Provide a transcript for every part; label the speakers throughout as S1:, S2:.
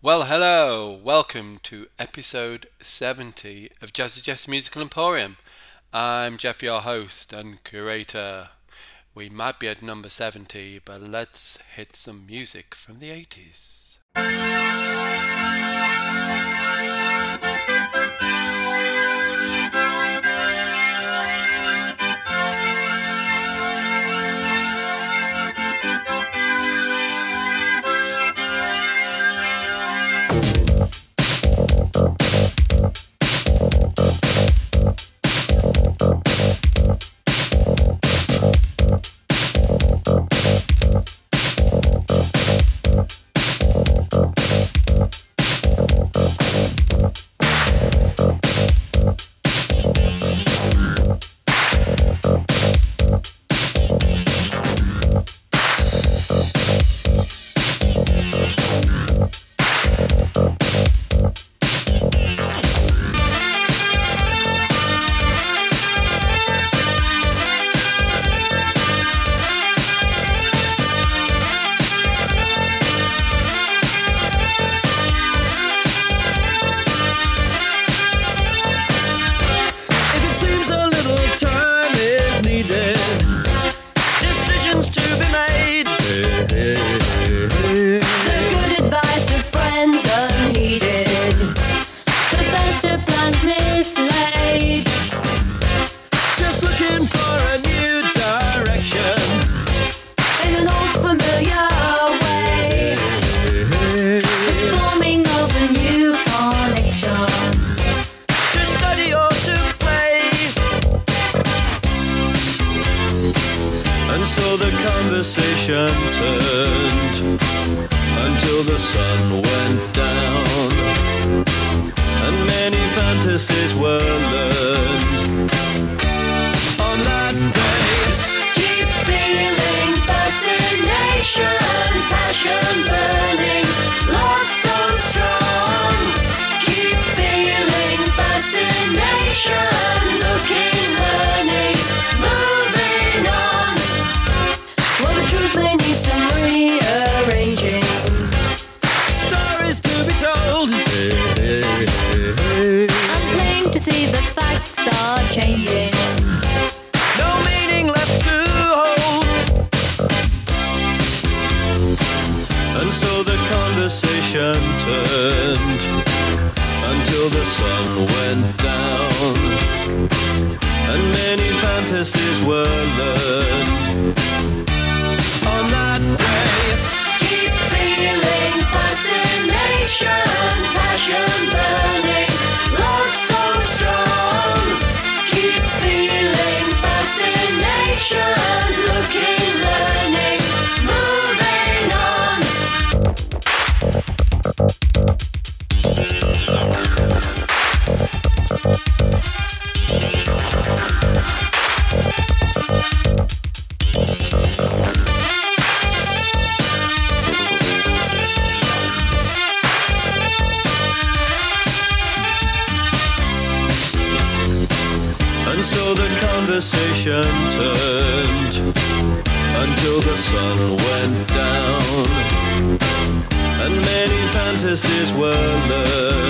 S1: Well, hello, welcome to episode 70 of Jazzy Jeff's Musical Emporium. I'm Jeff, your host and curator. We might be at number 70, but let's hit some music from the 80s.
S2: listened until the sun went down. And many fantasies were learned on that day.
S3: Keep feeling fascination, passion burning.
S2: promises were
S3: love.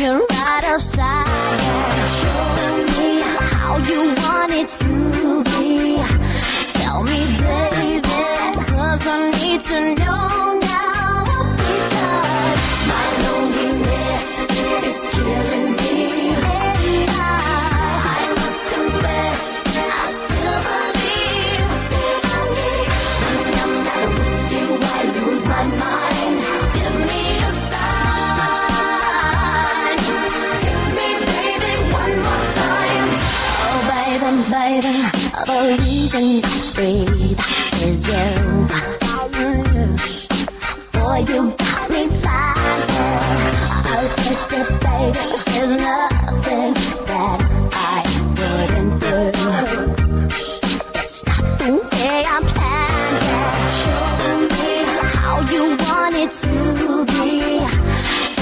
S4: You're
S5: right outside,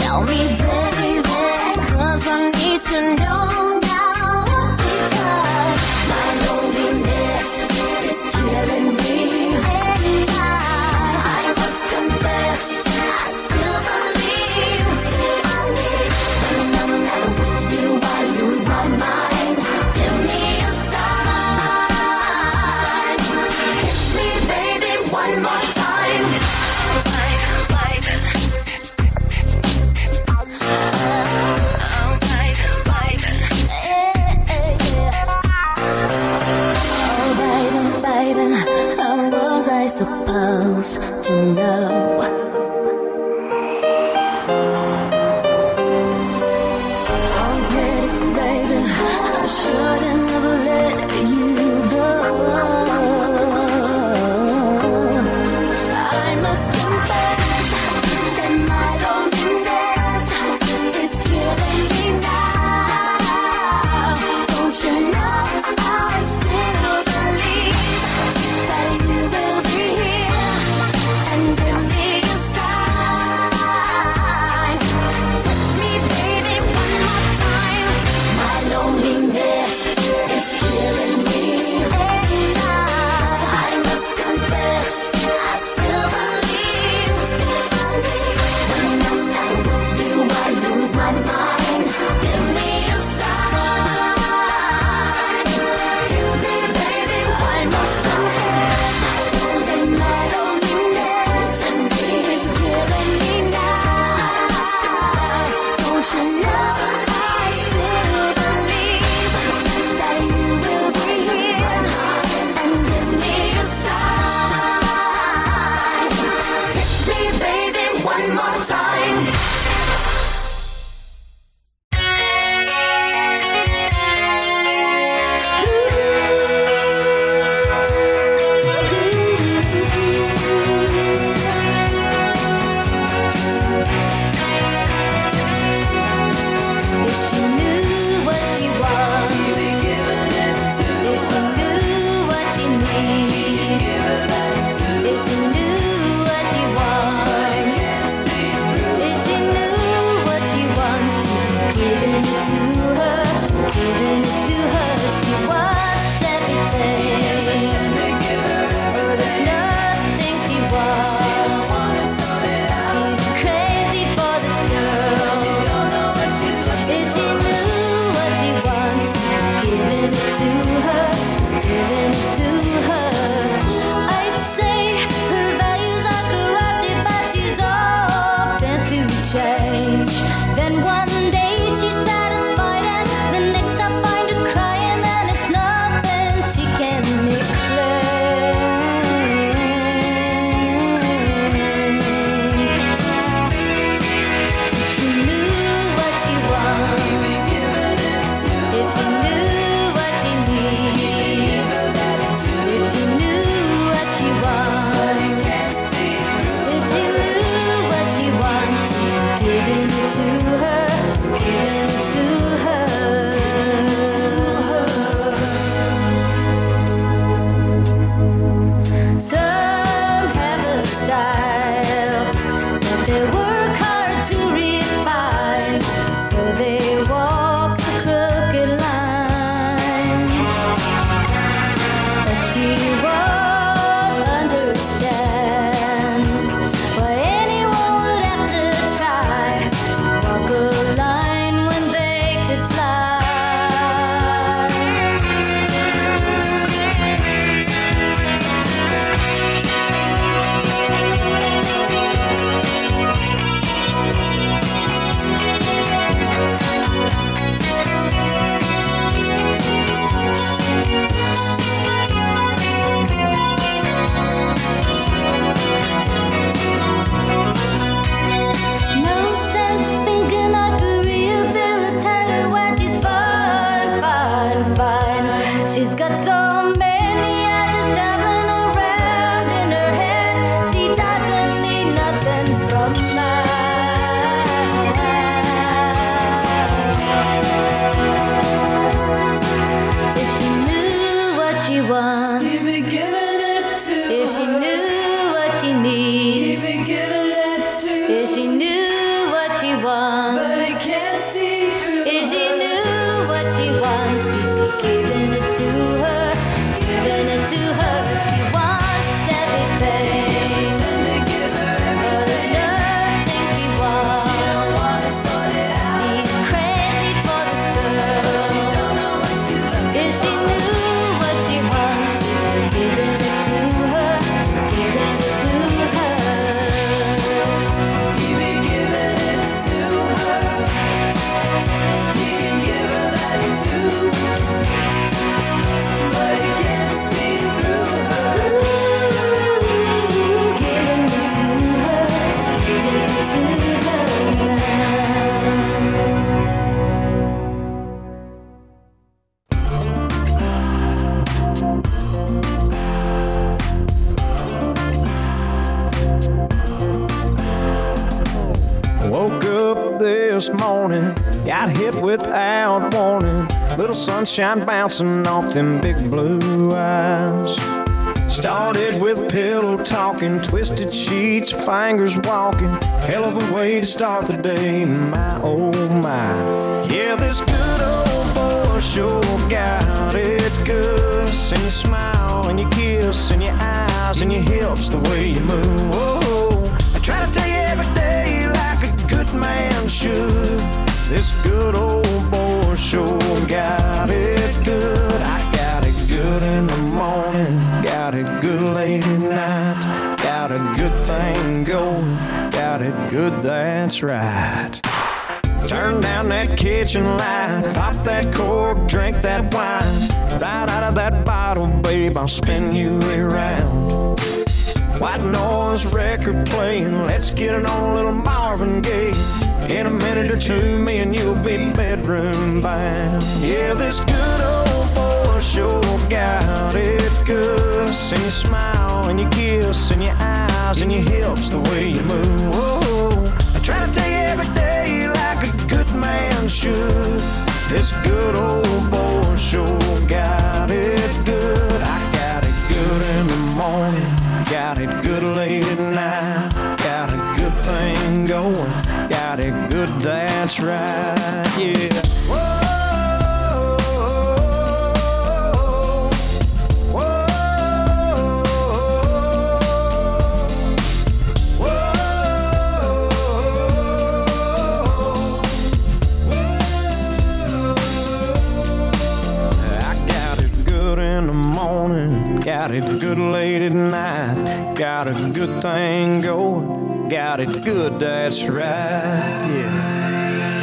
S5: Tell me,
S6: sunshine bouncing off them big blue eyes. Started with pillow talking, twisted sheets, fingers walking. Hell of a way to start the day, my oh my. Yeah, this good old boy sure got it good. And you smile and you kiss and your eyes and your hips, the way you move. Oh, I try to tell you every day like a good man should. This good old boy sure got it good. I got it good in the morning, got it good late at night. Got a good thing going, got it good, that's right. Turn down that kitchen light, pop that cork, drink that wine. Right out of that bottle, babe, I'll spin you around. White noise record playing. Let's get it on a little Marvin Gaye. In a minute or two, me and you'll be bedroom bound. Yeah, this good old boy sure got it good. And you smile and you kiss and your eyes and your hips the way you move. Whoa. I try to you every day like a good man should. This good old boy sure got it good. I got it good in the morning, got it good late at night. Got a good thing going, got it good, that's right, yeah. Whoa. Got it good late at night, got a good thing going, got it good, that's right, yeah.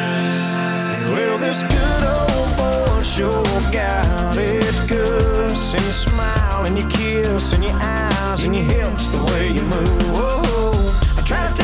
S6: Well, this good old boy sure got it good. See you smile and you kiss and your eyes and your hips the way you move. Whoa. I try to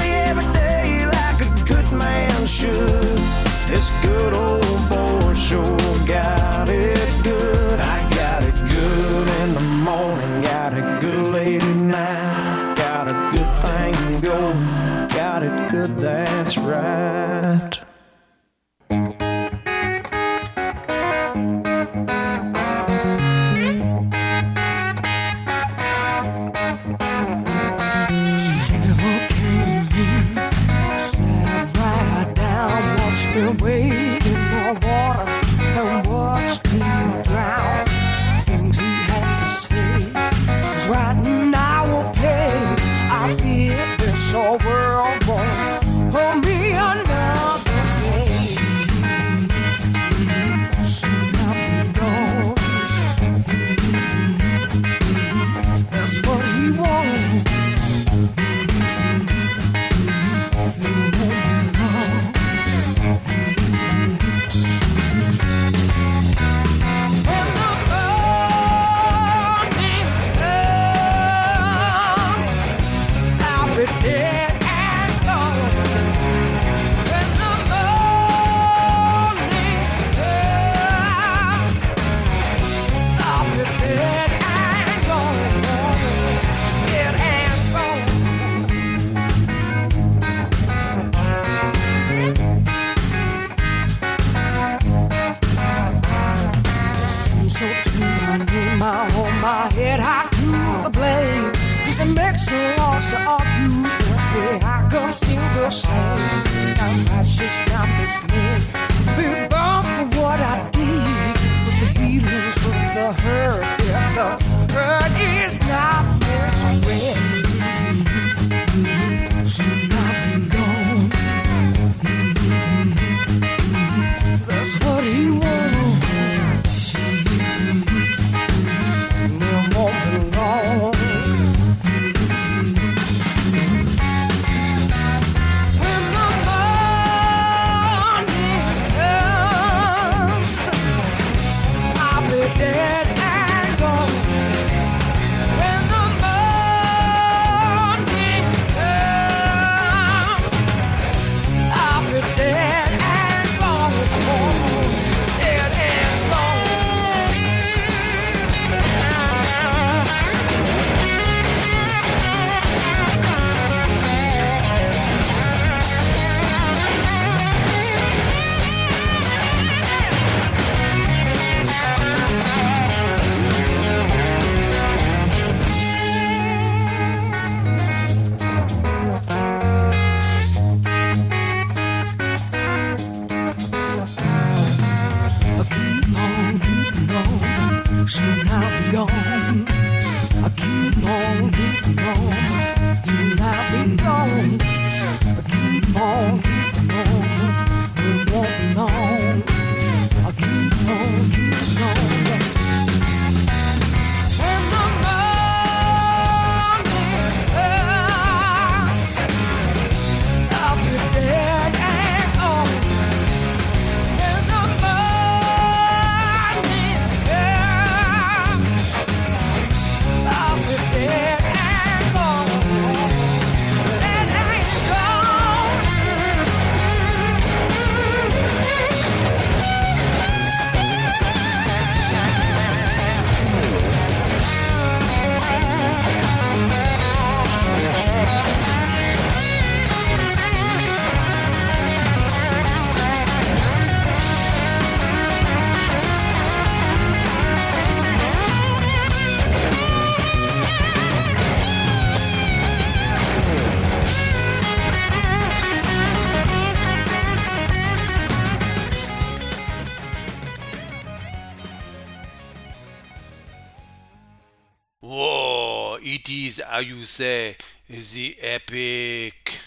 S6: you
S7: say is the
S8: epic.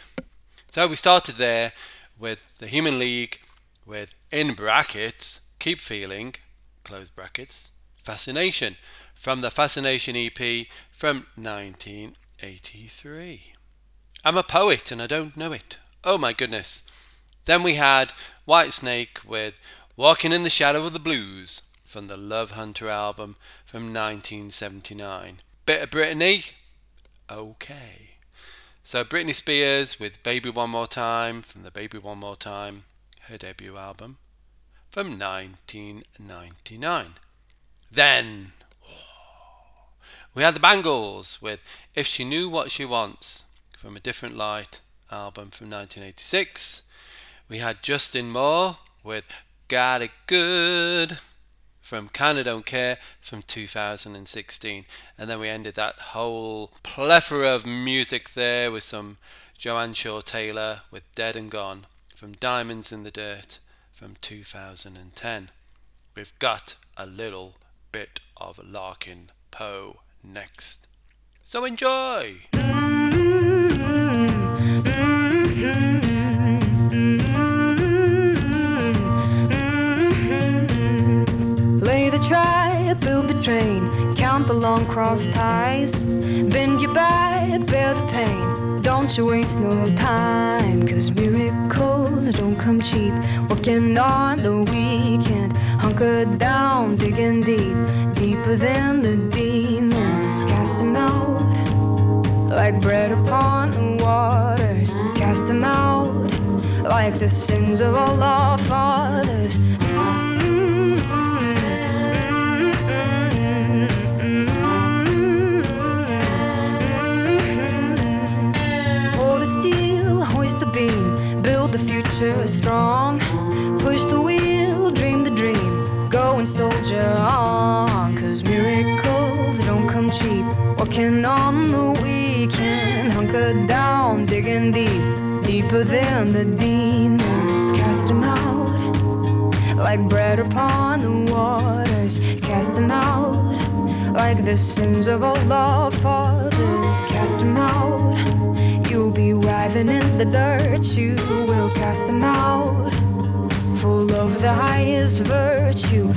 S8: So we started there with the Human League with in brackets keep feeling close brackets fascination from the fascination EP from 1983. I'm a poet and I don't know it. Oh my goodness. Then we had Whitesnake with Walking in the Shadow of the Blues from the Love Hunter album from 1979. Bit of Britney? Okay. So Britney Spears with Baby One More Time from the Baby One More Time, her debut album from 1999. Then we had the Bangles with If She Knew What She Wants from a Different Light album from 1986. We had Justin Moore with Got It Good from Kinda Don't Care from 2016. And then we ended that whole plethora of music there with some Joanne Shaw Taylor with Dead and Gone from Diamonds in the Dirt from 2010. We've got a little bit of Larkin Poe next. So enjoy!
S7: Lay build the train, count the long cross ties. Bend your back, bear the pain. Don't you waste no time, cause miracles don't come cheap. Working on the weekend, hunker down, digging deep, deeper than the demons. Cast them out like bread upon the waters. cast them out like the sins of all our fathers. Pour future strong. Push the wheel, dream the dream, go and soldier on. Cause miracles don't come cheap. Working on the weekend, hunker down, digging deep, deeper than the demons. Cast 'em out like bread upon the waters. Cast 'em out like the sins of all our fathers. Cast 'em out. You'll be writhing in the dirt. You will cast them out. Full of the highest virtue.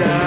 S9: Going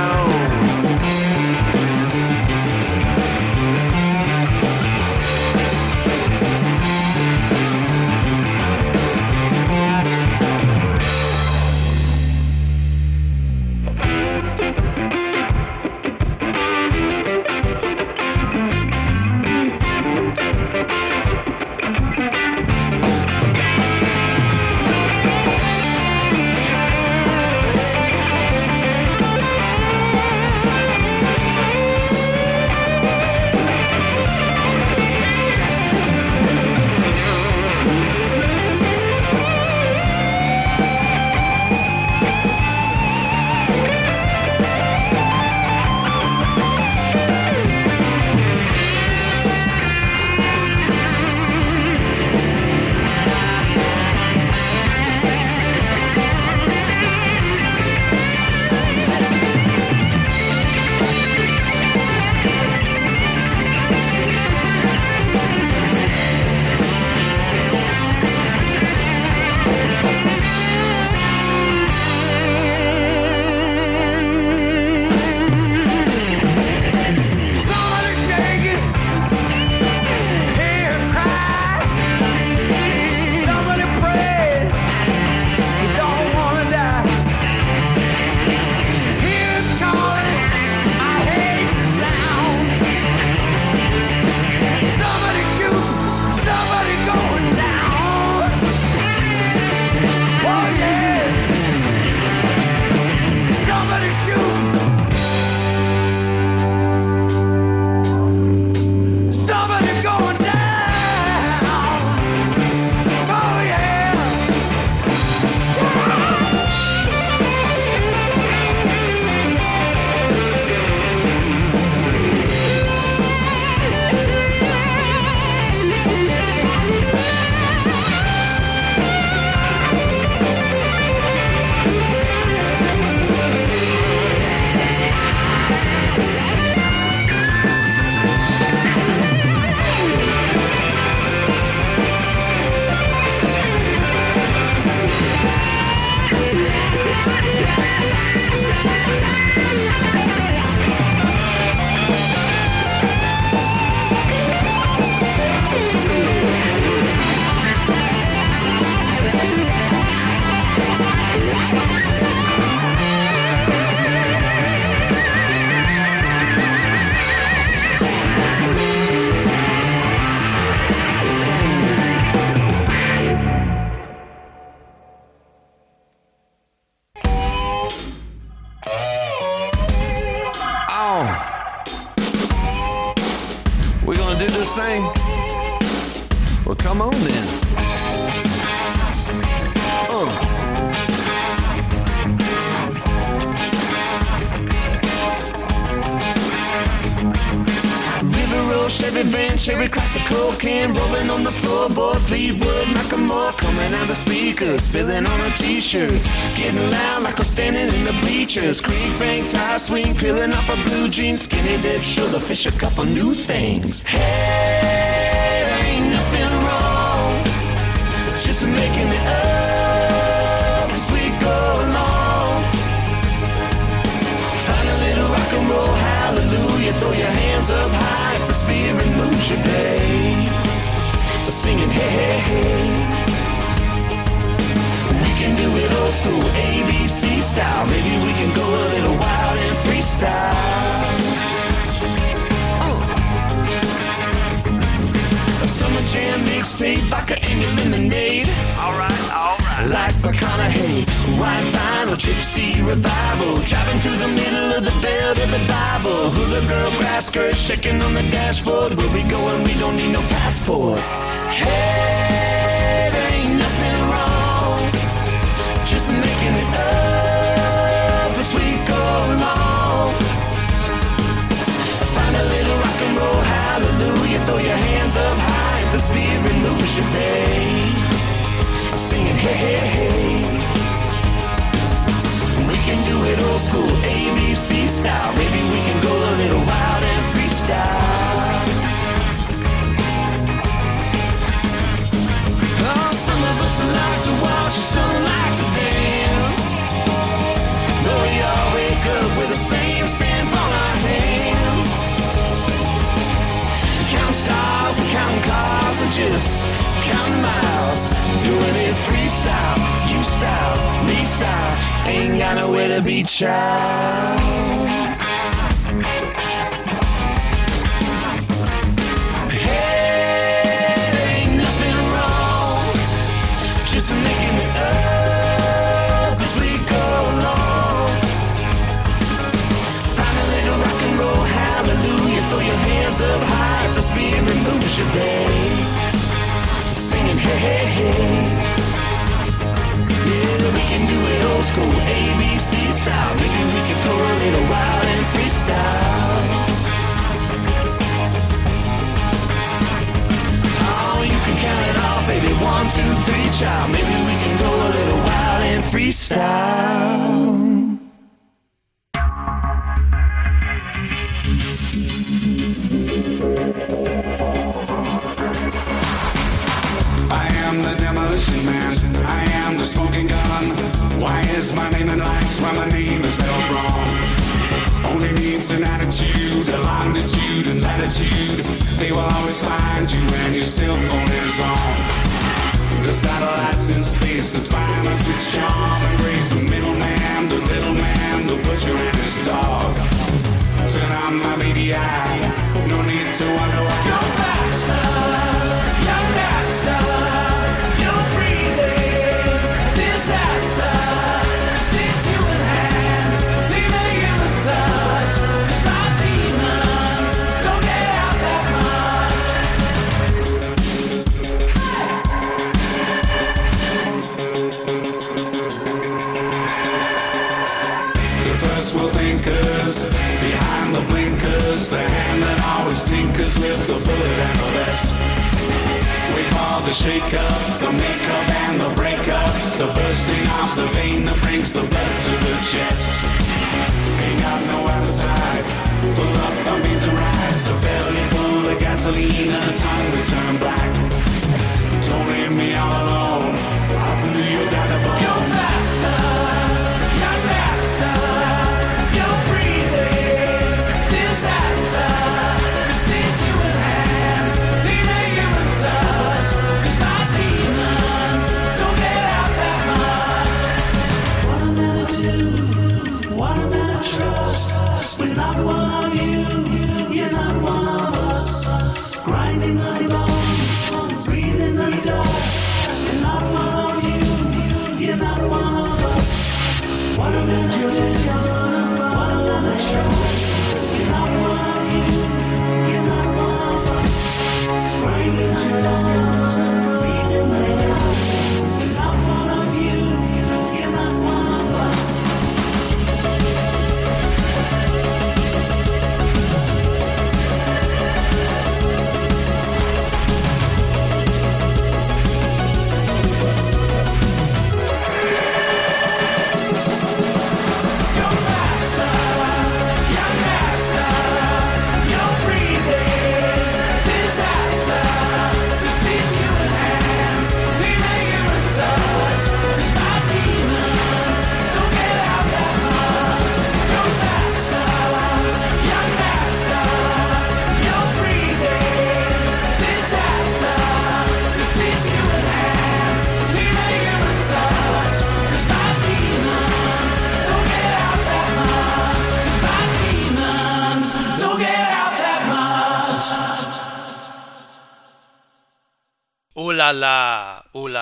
S4: mixtape, vodka and your lemonade.
S1: Alright, alright.
S4: Like McConaughey, white vinyl, gypsy revival. Driving through the middle of the belt of the Bible. Hula girl, grass skirt, shaking on the dashboard. Where we going? We don't need no passport. Hey, there ain't nothing wrong. Just making it up as we go along. Find a little rock and roll, hallelujah. Throw your hands up high spirit moves you, babe singing hey hey hey. We can do it old school ABC style. Maybe we can go a little wild and freestyle. Oh, doesn't like to she don't like to dance. But we all wake up with the same stamp on our hands. Counting cars and just counting miles. Doing it freestyle, you style, me style. Ain't got nowhere to be, child. Moves. Singing hey, hey, hey. Yeah, we can do it old school, ABC style. Maybe we could go a little wild and freestyle. Oh, you can count it all, baby. One, two, three, child. Maybe we can go a little wild and freestyle.
S10: Smoking gun. Why is my name in lights when my name is spelled wrong? Only needs an attitude, a longitude and latitude. They will always find you when your cell phone is on. The satellites in space inspire us with charm and grace. The middleman, the little man, the butcher and his dog. Turn on my baby eye. No need to wonder why. Go call the shake up, the makeup and the breakup, the bursting of the vein that brings the blood to the chest. Ain't got no appetite, full up on beans and rice, a belly full of gasoline and a tongue that turn black. Don't leave me all alone,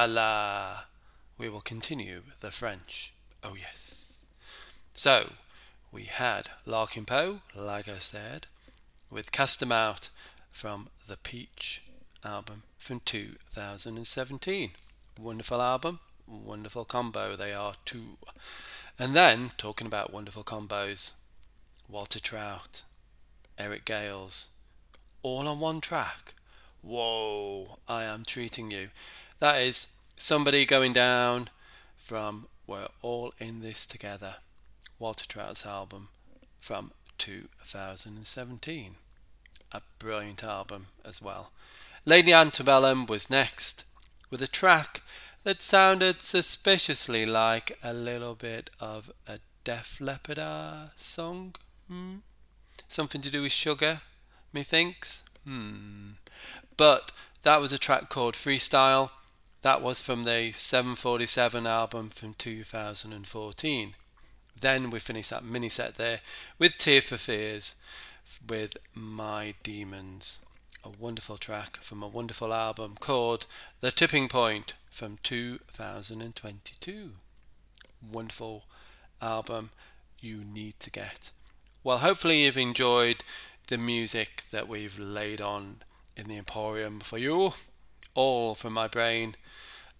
S8: la. We will continue the French. Oh yes. So, we had Larkin Poe, like I said, with Cast 'Em Out from the Peach album from 2017. Wonderful album, wonderful combo they are too. And then, talking about wonderful combos, Walter Trout, Eric Gales, all on one track. Whoa, I am treating you. That is somebody going down from We're All in This Together, Walter Trout's album from 2017. A brilliant album as well. Lady Antebellum was next with a track that sounded suspiciously like a little bit of a Def Leppard song. Hmm? Something to do with sugar, methinks. Hmm. But that was a track called Freestyle. That was from the 747 album from 2014. Then we finished that mini set there with Tears for Fears with My Demons, a wonderful track from a wonderful album called The Tipping Point from 2022. Wonderful album you need to get. Well, hopefully, you've enjoyed the music that we've laid on in the Emporium for you, all from my brain.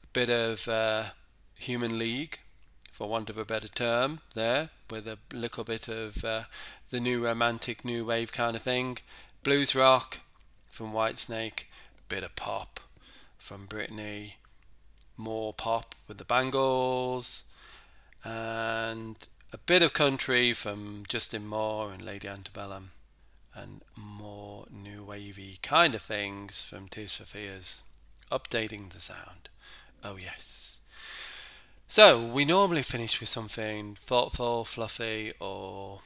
S8: A bit of uh, Human League, for want of a better term, there, with a little bit of uh, the new romantic new wave kind of thing. Blues rock from Whitesnake, a bit of pop from Britney, more pop with the Bangles, and a bit of country from Justin Moore and Lady Antebellum, and more new wavy kind of things from Tears for Fears, updating the sound. Oh, yes. So, we normally finish with something thoughtful, fluffy, or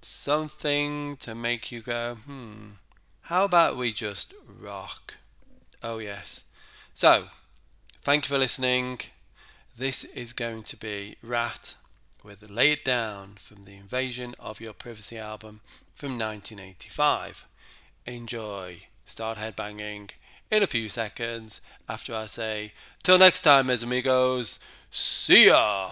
S8: something to make you go, hmm, how about we just rock? Oh, yes. So, thank you for listening. This is going to be Ratt with Lay It Down from the Invasion of Your Privacy album from 1985. Enjoy. Start headbanging in a few seconds after I say, Till next time, mes amigos. See ya!